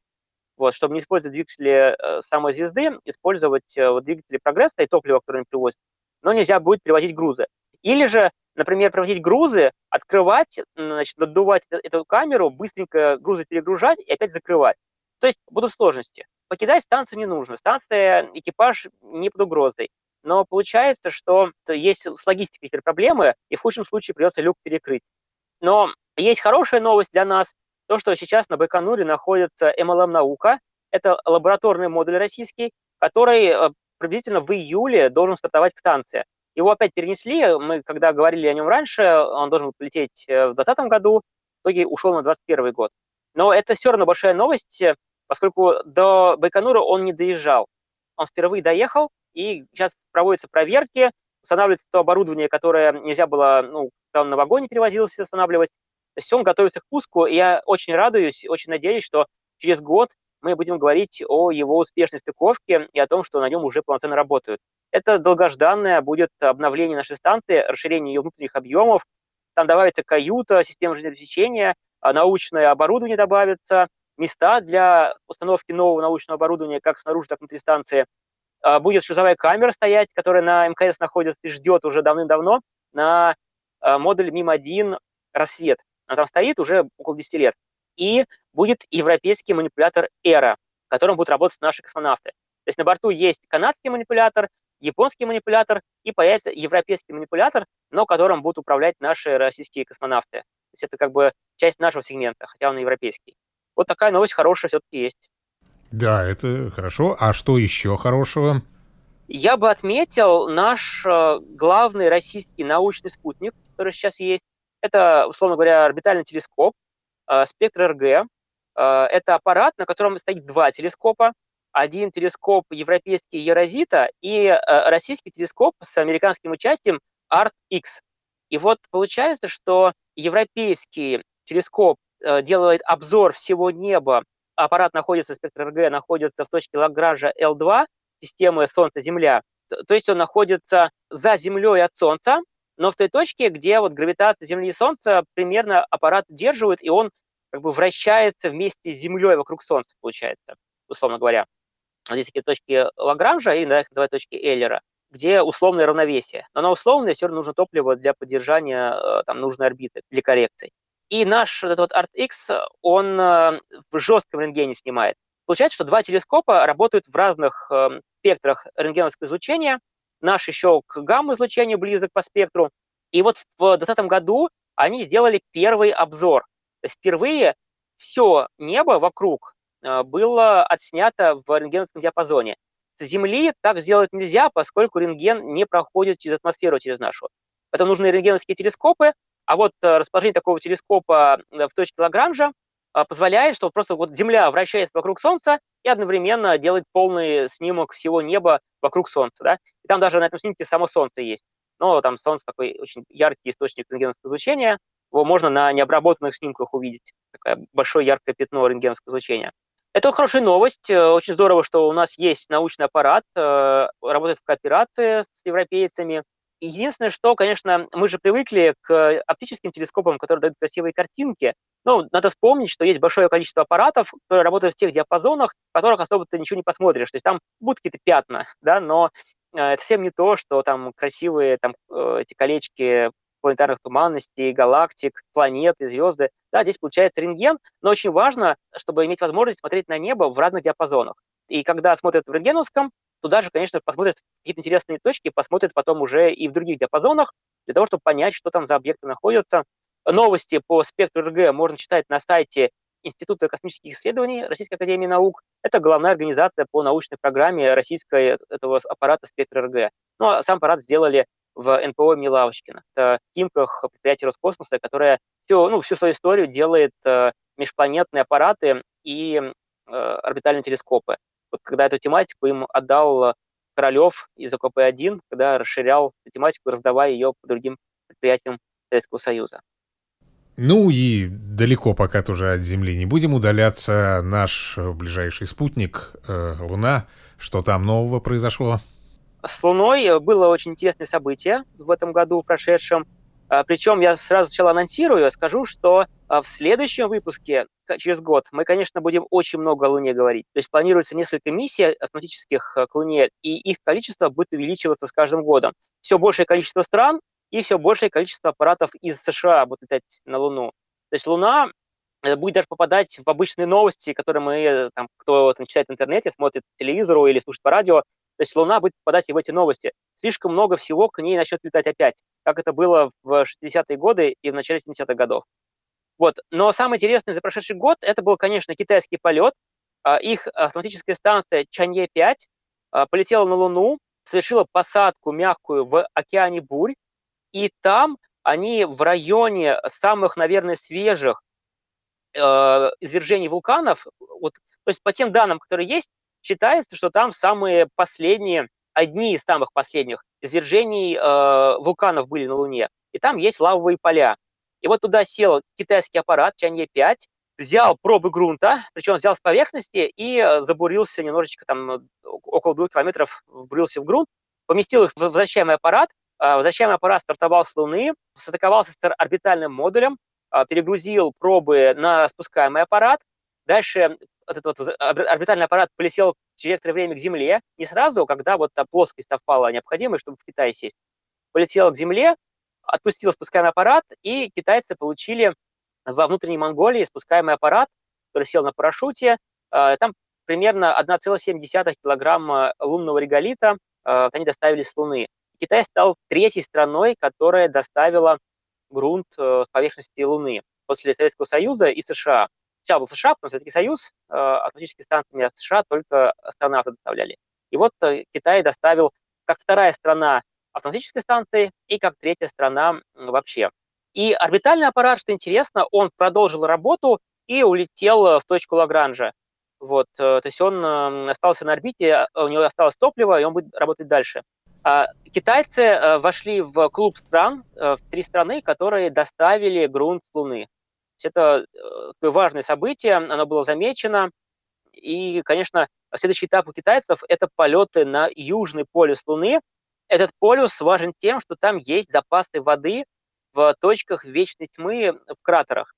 вот, чтобы не использовать двигатели э, самой звезды, использовать э, вот, двигатели прогресса и топливо, которое они привозят, но нельзя будет привозить грузы. Или же, например, привозить грузы, открывать, значит, надувать эту камеру, быстренько грузы перегружать и опять закрывать. То есть будут сложности. Покидать станцию не нужно. Станция, экипаж не под угрозой. Но получается, что есть с логистикой проблемы, и в худшем случае придется люк перекрыть. Но есть хорошая новость для нас то, что сейчас на Байконуре находится MLM-наука, это лабораторный модуль российский, который э, приблизительно в июле должен стартовать станция. Его опять перенесли, мы когда говорили о нем раньше, он должен был полететь э, в 2020 году, в итоге ушел на 2021 год. Но это все равно большая новость, э, поскольку до Байконура он не доезжал. Он впервые доехал, и сейчас проводятся проверки, устанавливается то оборудование, которое нельзя было, ну, там на вагоне перевозилось, устанавливать. То есть он готовится к пуску, и я очень радуюсь, очень надеюсь, что через год мы будем говорить о его успешной стыковке и о том, что на нем уже полноценно работают. Это долгожданное будет обновление нашей станции, расширение ее внутренних объемов. Там добавится каюта, система жизнеобеспечения, а научное оборудование добавится, места для установки нового научного оборудования как снаружи, так и внутри станции. А, будет шлюзовая камера стоять, которая на МКС находится и ждет уже давным-давно на а, модуль МИМ-1 «Рассвет». Она там стоит уже около 10 лет. И будет европейский манипулятор «Эра», в котором будут работать наши космонавты. То есть на борту есть канадский манипулятор, японский манипулятор и появится европейский манипулятор, но которым будут управлять наши российские космонавты. То есть это как бы часть нашего сегмента, хотя он европейский. Вот такая новость хорошая все-таки есть. Да, это хорошо. А что еще хорошего? Я бы отметил наш э, главный российский научный спутник, который сейчас есть. Это, условно говоря, орбитальный телескоп, э, спектр РГ. Э, это аппарат, на котором стоит два телескопа. Один телескоп европейский Ерозита и российский телескоп с американским участием ART-X. И вот получается, что европейский телескоп делает обзор всего неба аппарат находится, спектр РГ находится в точке Лагранжа L2, системы Солнце-Земля, то есть он находится за Землей от Солнца, но в той точке, где вот гравитация Земли и Солнца примерно аппарат удерживает, и он как бы вращается вместе с Землей вокруг Солнца, получается, условно говоря. Здесь такие точки Лагранжа, и да, их называют точки Эйлера, где условное равновесие. Но на условное все равно нужно топливо для поддержания э, там, нужной орбиты, для коррекций. И наш этот вот ArtX, он э, в жестком рентгене снимает. Получается, что два телескопа работают в разных э, спектрах рентгеновского излучения. Наш еще к гамма-излучению близок по спектру. И вот в 2020 году они сделали первый обзор. То есть впервые все небо вокруг э, было отснято в рентгеновском диапазоне. С Земли так сделать нельзя, поскольку рентген не проходит через атмосферу, через нашу. Поэтому нужны рентгеновские телескопы, а вот э, расположение такого телескопа э, в точке Лагранжа позволяет, что просто вот Земля вращается вокруг Солнца и одновременно делает полный снимок всего неба вокруг Солнца. Да? И там даже на этом снимке само Солнце есть. Но там Солнце такой очень яркий источник рентгеновского излучения. Его можно на необработанных снимках увидеть. Такое большое яркое пятно рентгеновского излучения. Это хорошая новость. Очень здорово, что у нас есть научный аппарат, работает в кооперации с европейцами. Единственное, что, конечно, мы же привыкли к оптическим телескопам, которые дают красивые картинки. Ну, надо вспомнить, что есть большое количество аппаратов, которые работают в тех диапазонах, в которых особо ты ничего не посмотришь. То есть там будут какие-то пятна, [laughs] да, но э, это совсем не то, что там красивые там, э, эти колечки планетарных туманностей, галактик, планеты, звезды. Да, здесь получается рентген, но очень важно, чтобы иметь возможность смотреть на небо в разных диапазонах. И когда смотрят в рентгеновском, туда же, конечно, посмотрят какие-то интересные точки, посмотрят потом уже и в других диапазонах, для того, чтобы понять, что там за объекты находятся. Новости по спектру РГ можно читать на сайте Института космических исследований Российской Академии Наук. Это главная организация по научной программе российской этого аппарата спектра РГ. Ну, а сам аппарат сделали в НПО Милавочкина. Это в Химках предприятие Роскосмоса, которое всю, ну, всю свою историю делает э, межпланетные аппараты и э, орбитальные телескопы. Вот когда эту тематику им отдал э, Королев из ОКП-1, когда расширял эту тематику, раздавая ее по другим предприятиям Советского Союза. Ну и далеко пока тоже от Земли не будем удаляться. Наш ближайший спутник э, Луна. Что там нового произошло? С Луной э, было очень интересное событие в этом году, прошедшем. А, Причем я сразу сначала анонсирую, скажу, что а, в следующем выпуске, через год, мы, конечно, будем очень много о Луне говорить. То есть планируется несколько миссий автоматических а, к Луне, и их количество будет увеличиваться с каждым годом. Все большее количество стран и все большее количество аппаратов из США будут летать на Луну. То есть Луна э, будет даже попадать в обычные новости, которые мы, э, там, кто там, читает в интернете, смотрит по телевизору или слушает по радио, то есть Луна будет попадать и в эти новости. Слишком много всего к ней начнет летать опять, как это было в 60-е годы и в начале 70-х годов. Вот. Но самое интересное за прошедший год, это был, конечно, китайский полет. А, их автоматическая станция Чанье-5 а, полетела на Луну, совершила посадку мягкую в океане Бурь, и там они в районе самых, наверное, свежих э, извержений вулканов, вот, то есть по тем данным, которые есть, считается, что там самые последние одни из самых последних извержений э, вулканов были на Луне, и там есть лавовые поля. И вот туда сел китайский аппарат Чанье-5, взял пробы грунта, причем взял с поверхности и э, забурился немножечко, там около двух километров вбурился в грунт, поместил их в возвращаемый аппарат, возвращаемый аппарат стартовал с Луны, состыковался с орбитальным модулем, а, перегрузил пробы на спускаемый аппарат, дальше этот вот орбитальный аппарат полетел через некоторое время к Земле, не сразу, когда вот та плоскость совпала необходимой, чтобы в Китае сесть. Полетел к Земле, отпустил спускаемый аппарат, и китайцы получили во внутренней Монголии спускаемый аппарат, который сел на парашюте. А, там примерно 1,7 килограмма лунного реголита они доставили с Луны. Китай стал третьей страной, которая доставила грунт э, с поверхности Луны после Советского Союза и США. Сначала был США, потом Советский Союз, э, атмосферические станции от США только астронавты доставляли. И вот э, Китай доставил как вторая страна автоматической станции и как третья страна вообще. И орбитальный аппарат, что интересно, он продолжил работу и улетел в точку Лагранжа. Вот, то есть он остался на орбите, у него осталось топливо, и он будет работать дальше. А, китайцы э, вошли в клуб стран, э, в три страны, которые доставили грунт с Луны. Это э, важное событие, оно было замечено. И, конечно, следующий этап у китайцев – это полеты на южный полюс Луны. Этот полюс важен тем, что там есть запасы воды в точках вечной тьмы в кратерах.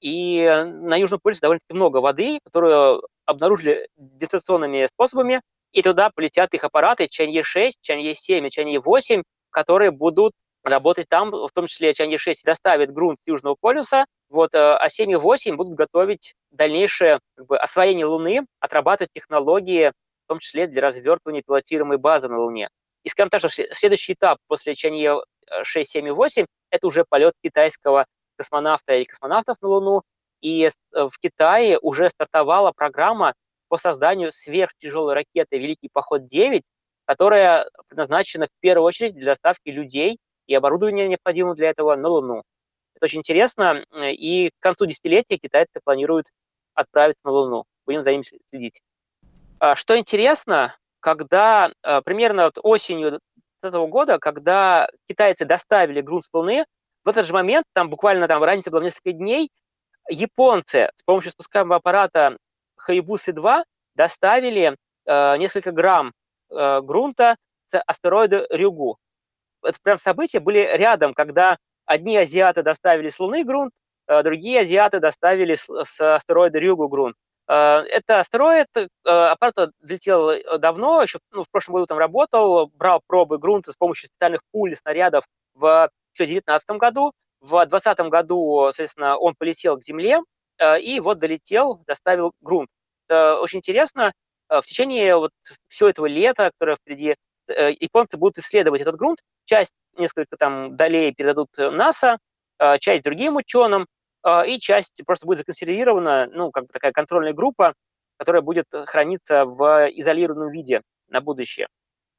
И на Южном полюсе довольно-таки много воды, которую обнаружили дистанционными способами, и туда полетят их аппараты Чанье-6, Чанье-7 и Чанье-8, которые будут работать там, в том числе Чанье-6 доставит грунт Южного полюса, вот, э, а 7 и 8 будут готовить дальнейшее как бы, освоение Луны, отрабатывать технологии, в том числе для развертывания пилотируемой базы на Луне. И скажем так, что следующий этап после Чанье 6, 7 и 8 – это уже полет китайского космонавта или космонавтов на Луну. И э, в Китае уже стартовала программа по созданию сверхтяжелой ракеты «Великий поход-9», которая предназначена в первую очередь для доставки людей и оборудования, необходимого для этого, на Луну. Это очень интересно, и к концу десятилетия китайцы планируют отправиться на Луну. Будем за ним следить. А, что интересно, когда а, примерно вот осенью этого года, когда китайцы доставили грунт с Луны, в этот же момент, там буквально там разница была несколько дней, японцы с помощью спускаемого аппарата Хаябусы-2 доставили э, несколько грамм э, грунта с астероида Рюгу. Это прям события были рядом, когда одни азиаты доставили с Луны грунт, э, другие азиаты доставили с, с астероида Рюгу грунт. Э, это астероид, э, аппарат взлетел давно, еще ну, в прошлом году там работал, брал пробы грунта с помощью специальных пуль, снарядов в еще 2019 году. В 2020 году, соответственно, он полетел к Земле, Э, и вот долетел, доставил грунт. Это очень интересно. Э, в течение вот всего этого лета, которое впереди, э, японцы будут исследовать этот грунт. Часть несколько там долей передадут НАСА, часть другим ученым, и часть просто будет законсервирована, ну, как бы такая контрольная группа, которая будет храниться в изолированном виде на будущее.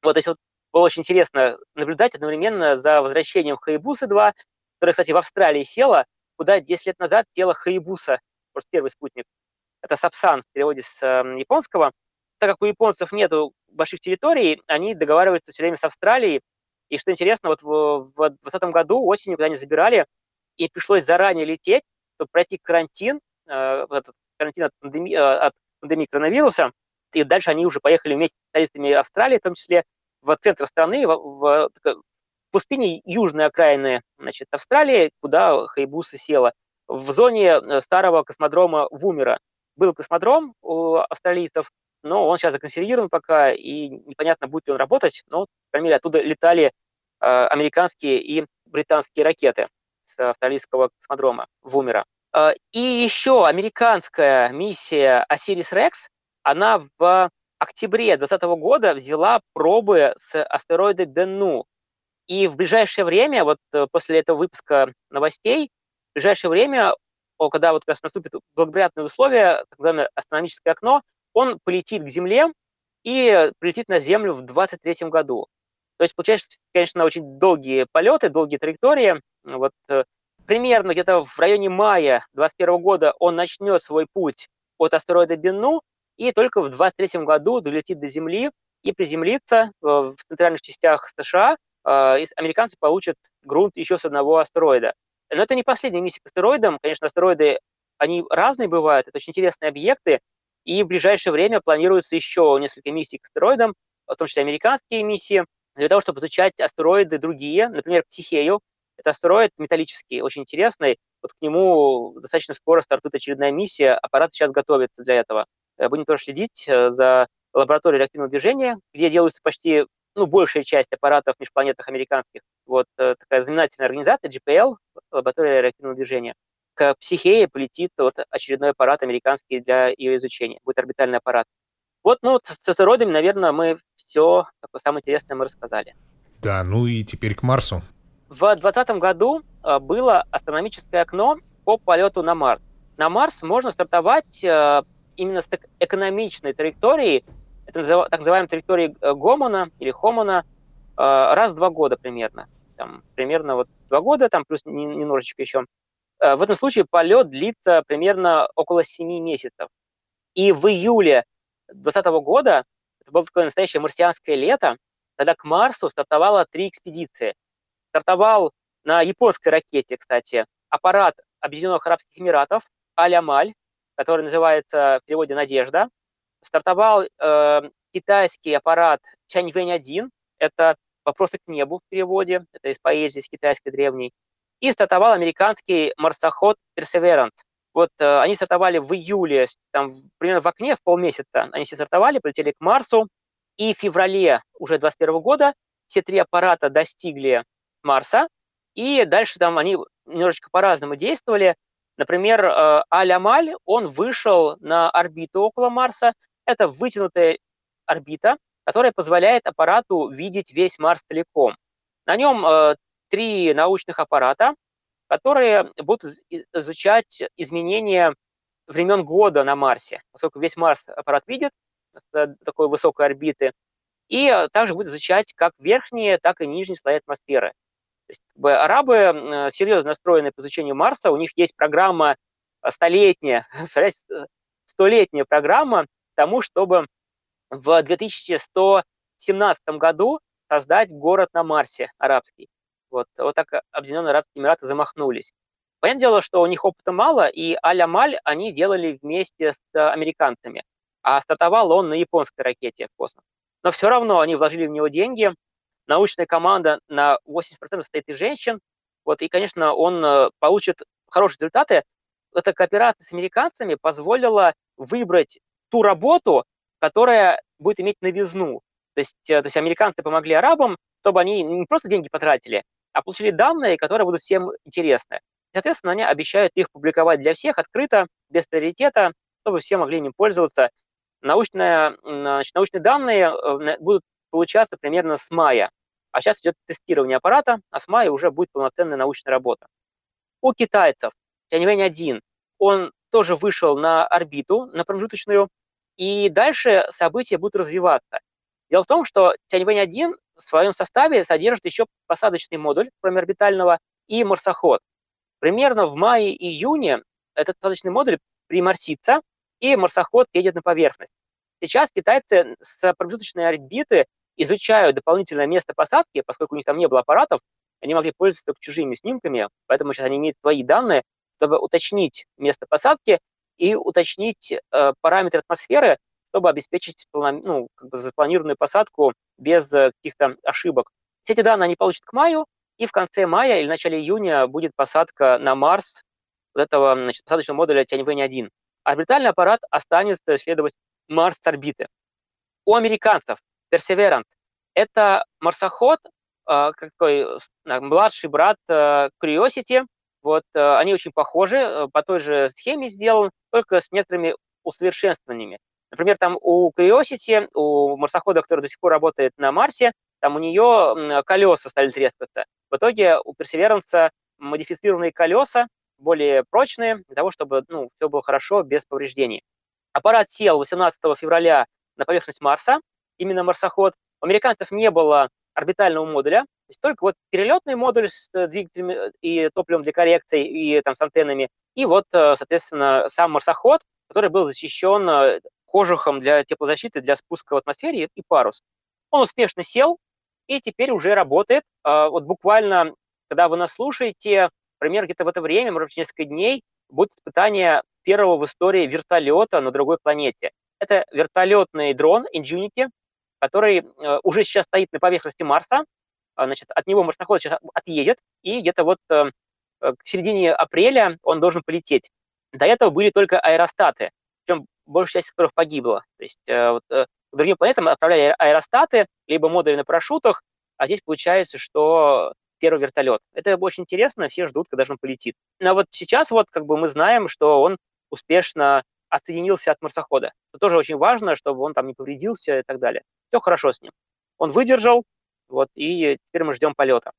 Вот, то есть вот было очень интересно наблюдать одновременно за возвращением Хаябусы-2, которая, кстати, в Австралии села, куда 10 лет назад тело Хаябуса просто первый спутник. Это Сапсан в переводе с э, японского. Так как у японцев нет больших территорий, они договариваются все время с Австралией. И что интересно, вот в 2020 году осенью, когда они забирали, и пришлось заранее лететь, чтобы пройти карантин, э, карантин от пандемии, э, от пандемии коронавируса. И дальше они уже поехали вместе с специалистами Австралии, в том числе в центр страны, в, в пустыне южной окраины значит, Австралии, куда Хайбуса села в зоне э, старого космодрома Вумера. Был космодром у австралийцев, но он сейчас законсервирован пока, и непонятно, будет ли он работать, но, по крайней мере, оттуда летали э, американские и британские ракеты с австралийского космодрома Вумера. Э, и еще американская миссия Osiris-Rex, она в октябре 2020 года взяла пробы с астероида Денну. И в ближайшее время, вот э, после этого выпуска новостей, в ближайшее время, когда вот как раз наступит благоприятные условия, так называемое астрономическое окно, он полетит к Земле и прилетит на Землю в 2023 году. То есть получается, конечно, очень долгие полеты, долгие траектории. Вот э, примерно где-то в районе мая 2021 года он начнет свой путь от астероида Бенну и только в 2023 году долетит до Земли и приземлиться в центральных частях США, американцы получат грунт еще с одного астероида. Но это не последняя миссия к астероидам. Конечно, астероиды, они разные бывают, это очень интересные объекты, и в ближайшее время планируется еще несколько миссий к астероидам, в том числе американские миссии, для того, чтобы изучать астероиды другие, например, Психею. Это астероид металлический, очень интересный. Вот к нему достаточно скоро стартует очередная миссия. Аппарат сейчас готовится для этого. Э, будем тоже следить э, за лабораторией реактивного движения, где делаются почти ну, большая часть аппаратов межпланетных американских. Вот э, такая знаменательная организация GPL, лаборатория реактивного движения. К Психее полетит вот очередной аппарат американский для ее изучения. Будет орбитальный аппарат. Вот, ну, с, с астероидами, наверное, мы все такое самое интересное мы рассказали. Да, ну и теперь к Марсу. В 2020 году э, было астрономическое окно по полету на Марс. На Марс можно стартовать э, именно с экономичной траектории, это так называемой траектории э, Гомона или Хомона, раз в два года примерно. Там, примерно вот два года, там плюс немножечко еще. В этом случае полет длится примерно около семи месяцев. И в июле 2020 года, это было такое настоящее марсианское лето, когда к Марсу стартовало три экспедиции. Стартовал на японской ракете, кстати, аппарат Объединенных Арабских Эмиратов Аль-Амаль, который называется в переводе «Надежда». Стартовал э, китайский аппарат Чаньвэнь-1, это «Вопросы к небу» в переводе, это из поэзии, с китайской древней. И стартовал американский марсоход Perseverance, вот э, они стартовали в июле, там, примерно в окне, в полмесяца, они все стартовали, полетели к Марсу, и в феврале уже 2021 года все три аппарата достигли Марса, и дальше там они немножечко по-разному действовали. Например, э, Аль-Амаль, он вышел на орбиту около Марса. Это вытянутая орбита, которая позволяет аппарату видеть весь Марс целиком. На нем э, три научных аппарата, которые будут изучать изменения времен года на Марсе, поскольку весь Марс аппарат видит с такой высокой орбиты, и также будет изучать как верхние, так и нижние слои атмосферы. То есть, как бы, арабы серьезно настроены по изучению Марса, у них есть программа столетняя, [laughs] столетняя программа тому, чтобы в 2117 году создать город на Марсе арабский. Вот, вот так Объединенные Арабские Эмираты замахнулись. Понятное дело, что у них опыта мало, и Аль-Амаль они делали вместе с американцами, а стартовал он на японской ракете в космос. Но все равно они вложили в него деньги. Научная команда на 80% состоит из женщин. Вот, и, конечно, он э, получит хорошие результаты. Эта кооперация с американцами позволила выбрать ту работу, которая будет иметь новизну. То есть, э, то есть американцы помогли арабам, чтобы они не просто деньги потратили, а получили данные, которые будут всем интересны. Соответственно, они обещают их публиковать для всех открыто, без приоритета, чтобы все могли им пользоваться. Научные, значит, научные данные э, будут получаться примерно с мая. А сейчас идет тестирование аппарата, а с мая уже будет полноценная научная работа. У китайцев Тяньвэнь-1, он тоже вышел на орбиту, на промежуточную, и дальше события будут развиваться. Дело в том, что Тяньвэнь-1 в своем составе содержит еще посадочный модуль, кроме орбитального, и марсоход. Примерно в мае-июне этот посадочный модуль приморсится, и марсоход едет на поверхность. Сейчас китайцы с промежуточной орбиты изучают дополнительное место посадки, поскольку у них там не было аппаратов, они могли пользоваться только чужими снимками, поэтому сейчас они имеют свои данные, чтобы уточнить место посадки и уточнить э, параметры атмосферы, чтобы обеспечить ну, как бы запланированную посадку без э, каких-то ошибок. Все эти данные они получат к маю, и в конце мая или начале июня будет посадка на Марс вот этого значит, посадочного модуля Тяньвэнь-1. Орбитальный аппарат останется исследовать Марс с орбиты. У американцев Perseverance это марсоход, э, какой младший брат э, Curiosity. Вот, они очень похожи, по той же схеме сделан, только с некоторыми усовершенствованиями. Например, там у Curiosity, у марсохода, который до сих пор работает на Марсе, там у нее колеса стали трескаться. В итоге у Perseverance модифицированные колеса, более прочные, для того, чтобы ну, все было хорошо, без повреждений. Аппарат сел 18 февраля на поверхность Марса, именно марсоход. У американцев не было орбитального модуля, то есть только вот перелетный модуль с двигателями и топливом для коррекции, и там с антеннами, и вот, э, соответственно, сам марсоход, который был защищен э, кожухом для теплозащиты, для спуска в атмосфере и парус. Он успешно сел и теперь уже работает. А, вот буквально, когда вы нас слушаете, примерно где-то в это время, может быть, несколько дней, будет испытание первого в истории вертолета на другой планете. Это вертолетный дрон Ingenuity, который э, уже сейчас стоит на поверхности Марса. А, значит, от него марсоход сейчас отъедет, и где-то вот э, к середине апреля он должен полететь. До этого были только аэростаты, причем большая часть которых погибла. То есть э, вот, к другим планетам отправляли аэростаты, либо модули на парашютах, а здесь получается, что первый вертолет. Это очень интересно, все ждут, когда же он полетит. Но вот сейчас вот как бы мы знаем, что он успешно отсоединился от марсохода. Это тоже очень важно, чтобы он там не повредился и так далее. Все хорошо с ним. Он выдержал, вот, и теперь мы ждем полета.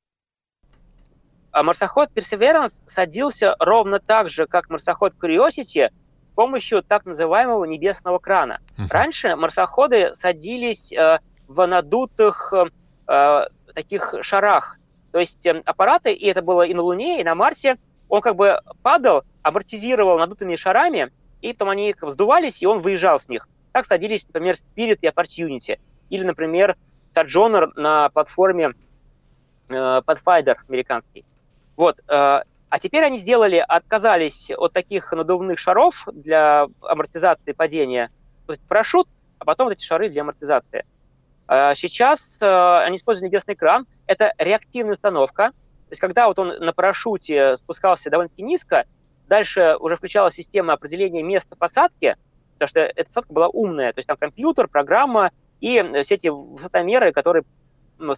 А марсоход Perseverance садился ровно так же, как марсоход Curiosity, с помощью так называемого небесного крана. Раньше марсоходы садились э, в надутых э, таких шарах, то есть эм, аппараты, и это было и на Луне, и на Марсе, он как бы падал, амортизировал надутыми шарами, и потом они как вздувались, и он выезжал с них. Так садились, например, Spirit и Opportunity. Или, например, Sojourner на платформе э, Pathfinder американский. Вот. Э, а теперь они сделали, отказались от таких надувных шаров для амортизации падения. То парашют, а потом вот эти шары для амортизации. Э, сейчас э, они используют небесный кран. Это реактивная установка. То есть когда вот он на парашюте спускался довольно-таки низко, дальше уже включалась система определения места посадки, потому что эта посадка была умная. То есть там компьютер, программа и все эти высотомеры, которые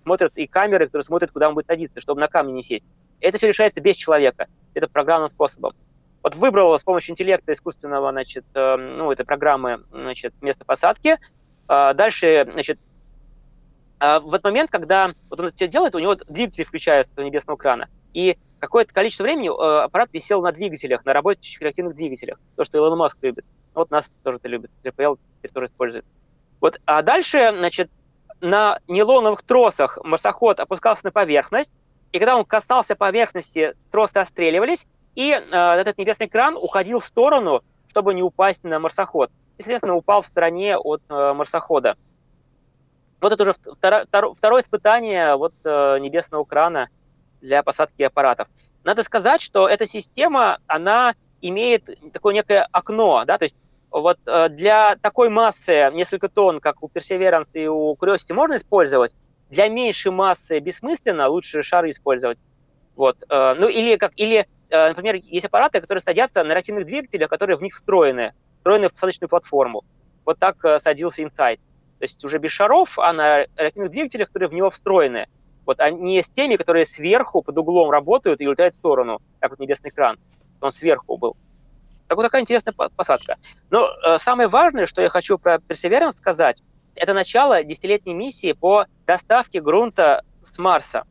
смотрят, и камеры, которые смотрят, куда он будет садиться, чтобы на камни не сесть. Это все решается без человека. Это программным способом. Вот выбрал с помощью интеллекта искусственного, значит, ну, этой программы, значит, место посадки. Дальше, значит, а в этот момент, когда вот он все делает, у него двигатели включаются до небесного крана, и какое-то количество времени э, аппарат висел на двигателях, на работающих реактивных двигателях. То, что Илон Маск любит. Вот нас тоже это любит. GPL тоже использует. Вот. А дальше, значит, на нейлоновых тросах марсоход опускался на поверхность, и когда он касался поверхности, тросы отстреливались, и э, этот небесный кран уходил в сторону, чтобы не упасть на марсоход. И, соответственно, упал в стороне от э, марсохода. Вот это уже второе, второе испытание вот, э, небесного крана для посадки аппаратов. Надо сказать, что эта система, она имеет такое некое окно, да, то есть вот э, для такой массы несколько тонн, как у Perseverance и у Curiosity, можно использовать. Для меньшей массы бессмысленно, лучше шары использовать. Вот. Э, ну или, как, или, э, например, есть аппараты, которые садятся на реактивных двигателях, которые в них встроены, встроены в посадочную платформу. Вот так садился Insight. То есть уже без шаров, а на реактивных двигателях, которые в него встроены. Вот, не с теми, которые сверху под углом работают и улетают в сторону, как вот небесный кран. Он сверху был. Так вот такая интересная посадка. Но э, самое важное, что я хочу про Perseverance сказать, это начало десятилетней миссии по доставке грунта с Марса.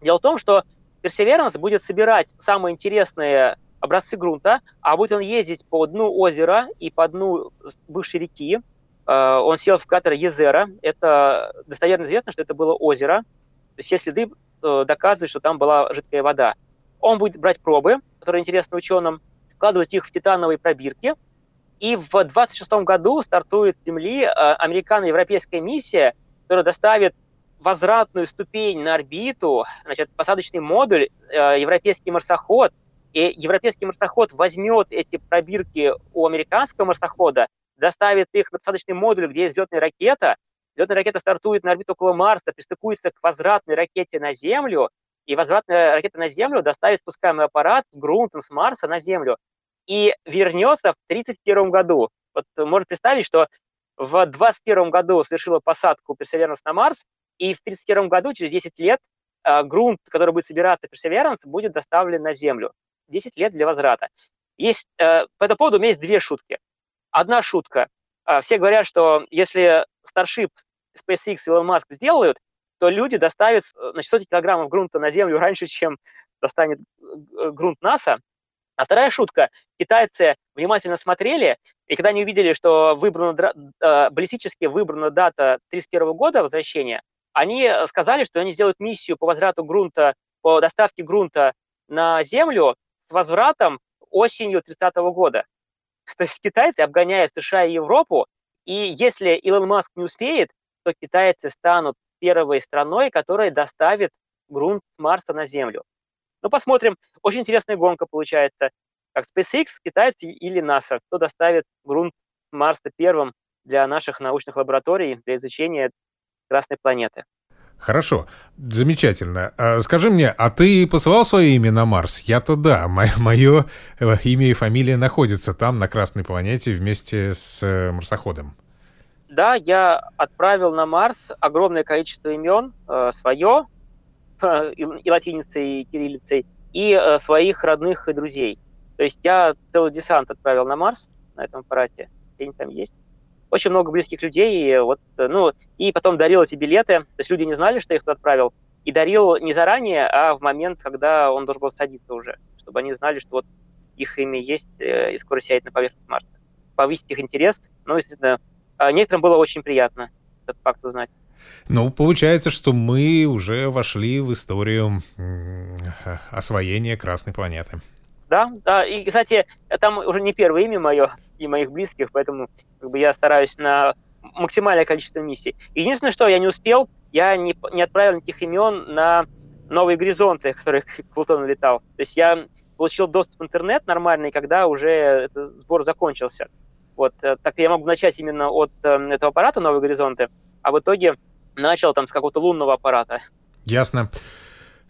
Дело в том, что Perseverance будет собирать самые интересные образцы грунта, а будет он ездить по дну озера и по дну бывшей реки. Э, он сел в катер Езера. Это достоверно известно, что это было озеро. Все следы э, доказывают, что там была жидкая вода. Он будет брать пробы, которые интересны ученым, складывать их в титановые пробирки. И в 26 году стартует с Земли э, американо-европейская миссия, которая доставит возвратную ступень на орбиту, значит, посадочный модуль, э, европейский марсоход, и европейский марсоход возьмет эти пробирки у американского марсохода, доставит их на посадочный модуль, где есть взлетная ракета, взлетная ракета стартует на орбиту около Марса, пристыкуется к возвратной ракете на Землю, и возвратная ракета на Землю доставит спускаемый аппарат с грунтом с Марса на Землю и вернется в 1931 году. Вот можно представить, что в 2021 году совершила посадку Perseverance на Марс, и в 1931 году, через 10 лет, э, грунт, который будет собираться Perseverance, будет доставлен на Землю. 10 лет для возврата. Есть, э, по этому поводу у меня есть две шутки. Одна шутка. Э, все говорят, что если Starship SpaceX и Elon Musk сделают, то люди доставят значит, сотни килограммов грунта на Землю раньше, чем достанет грунт НАСА. А вторая шутка. Китайцы внимательно смотрели, и когда они увидели, что выбрана, э, баллистически выбрана дата 31 года возвращения, они сказали, что они сделают миссию по возврату грунта, по доставке грунта на Землю с возвратом осенью 30 года. [laughs] То есть китайцы, обгоняя США и Европу, И если Илон Маск не успеет, то китайцы станут первой страной, которая доставит грунт с Марса на Землю. Ну, посмотрим. Очень интересная гонка получается. Как SpaceX, китайцы или НАСА. Кто доставит грунт Марса первым для наших научных лабораторий для изучения Красной планеты. Хорошо, замечательно. А, скажи мне, а ты посылал свое имя на Марс? Я-то да, мое э, имя и фамилия находятся там, на Красной планете, вместе с э, марсоходом. Да, я отправил на Марс огромное количество имен, э, свое, и латиницей, и кириллицей, и э, своих родных и друзей. То есть я целый десант отправил на Марс на этом аппарате, они там есть очень много близких людей, и вот, ну, и потом дарил эти билеты, то есть люди не знали, что я их туда отправил, и дарил не заранее, а в момент, когда он должен был садиться уже, чтобы они знали, что вот их имя есть э, и скоро сядет на поверхность Марса. Повысить их интерес, ну, естественно, некоторым было очень приятно этот факт узнать. Ну, получается, что мы уже вошли в историю освоения Красной планеты. Да, да. И, кстати, там уже не первое имя мое и моих близких, поэтому как бы, я стараюсь на максимальное количество миссий. Единственное, что я не успел, я не, не отправил никаких имен на новые горизонты, которые к Плутону летал. То есть я получил доступ в интернет нормальный, когда уже этот сбор закончился. Вот, э, так я могу начать именно от э, этого аппарата «Новые горизонты», а в итоге начал там с какого-то лунного аппарата. Ясно.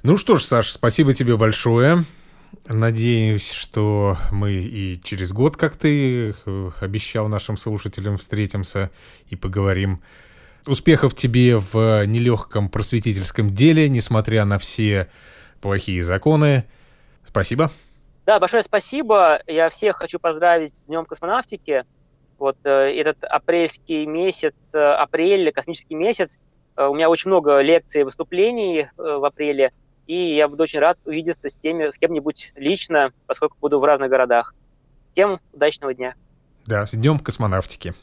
Ну что ж, Саш, спасибо тебе большое. Надеюсь, что мы и через год, как ты э, обещал нашим слушателям, встретимся и поговорим. Успехов тебе в нелегком просветительском деле, несмотря на все плохие законы. Спасибо. Да, большое спасибо. Я всех хочу поздравить с Днем космонавтики. Вот э, этот апрельский месяц, э, апрель, космический месяц, у меня очень много лекций и выступлений э, в апреле – и я буду очень рад увидеться с, теми, с кем-нибудь лично, поскольку буду в разных городах. Всем удачного дня. Да, с днем космонавтики.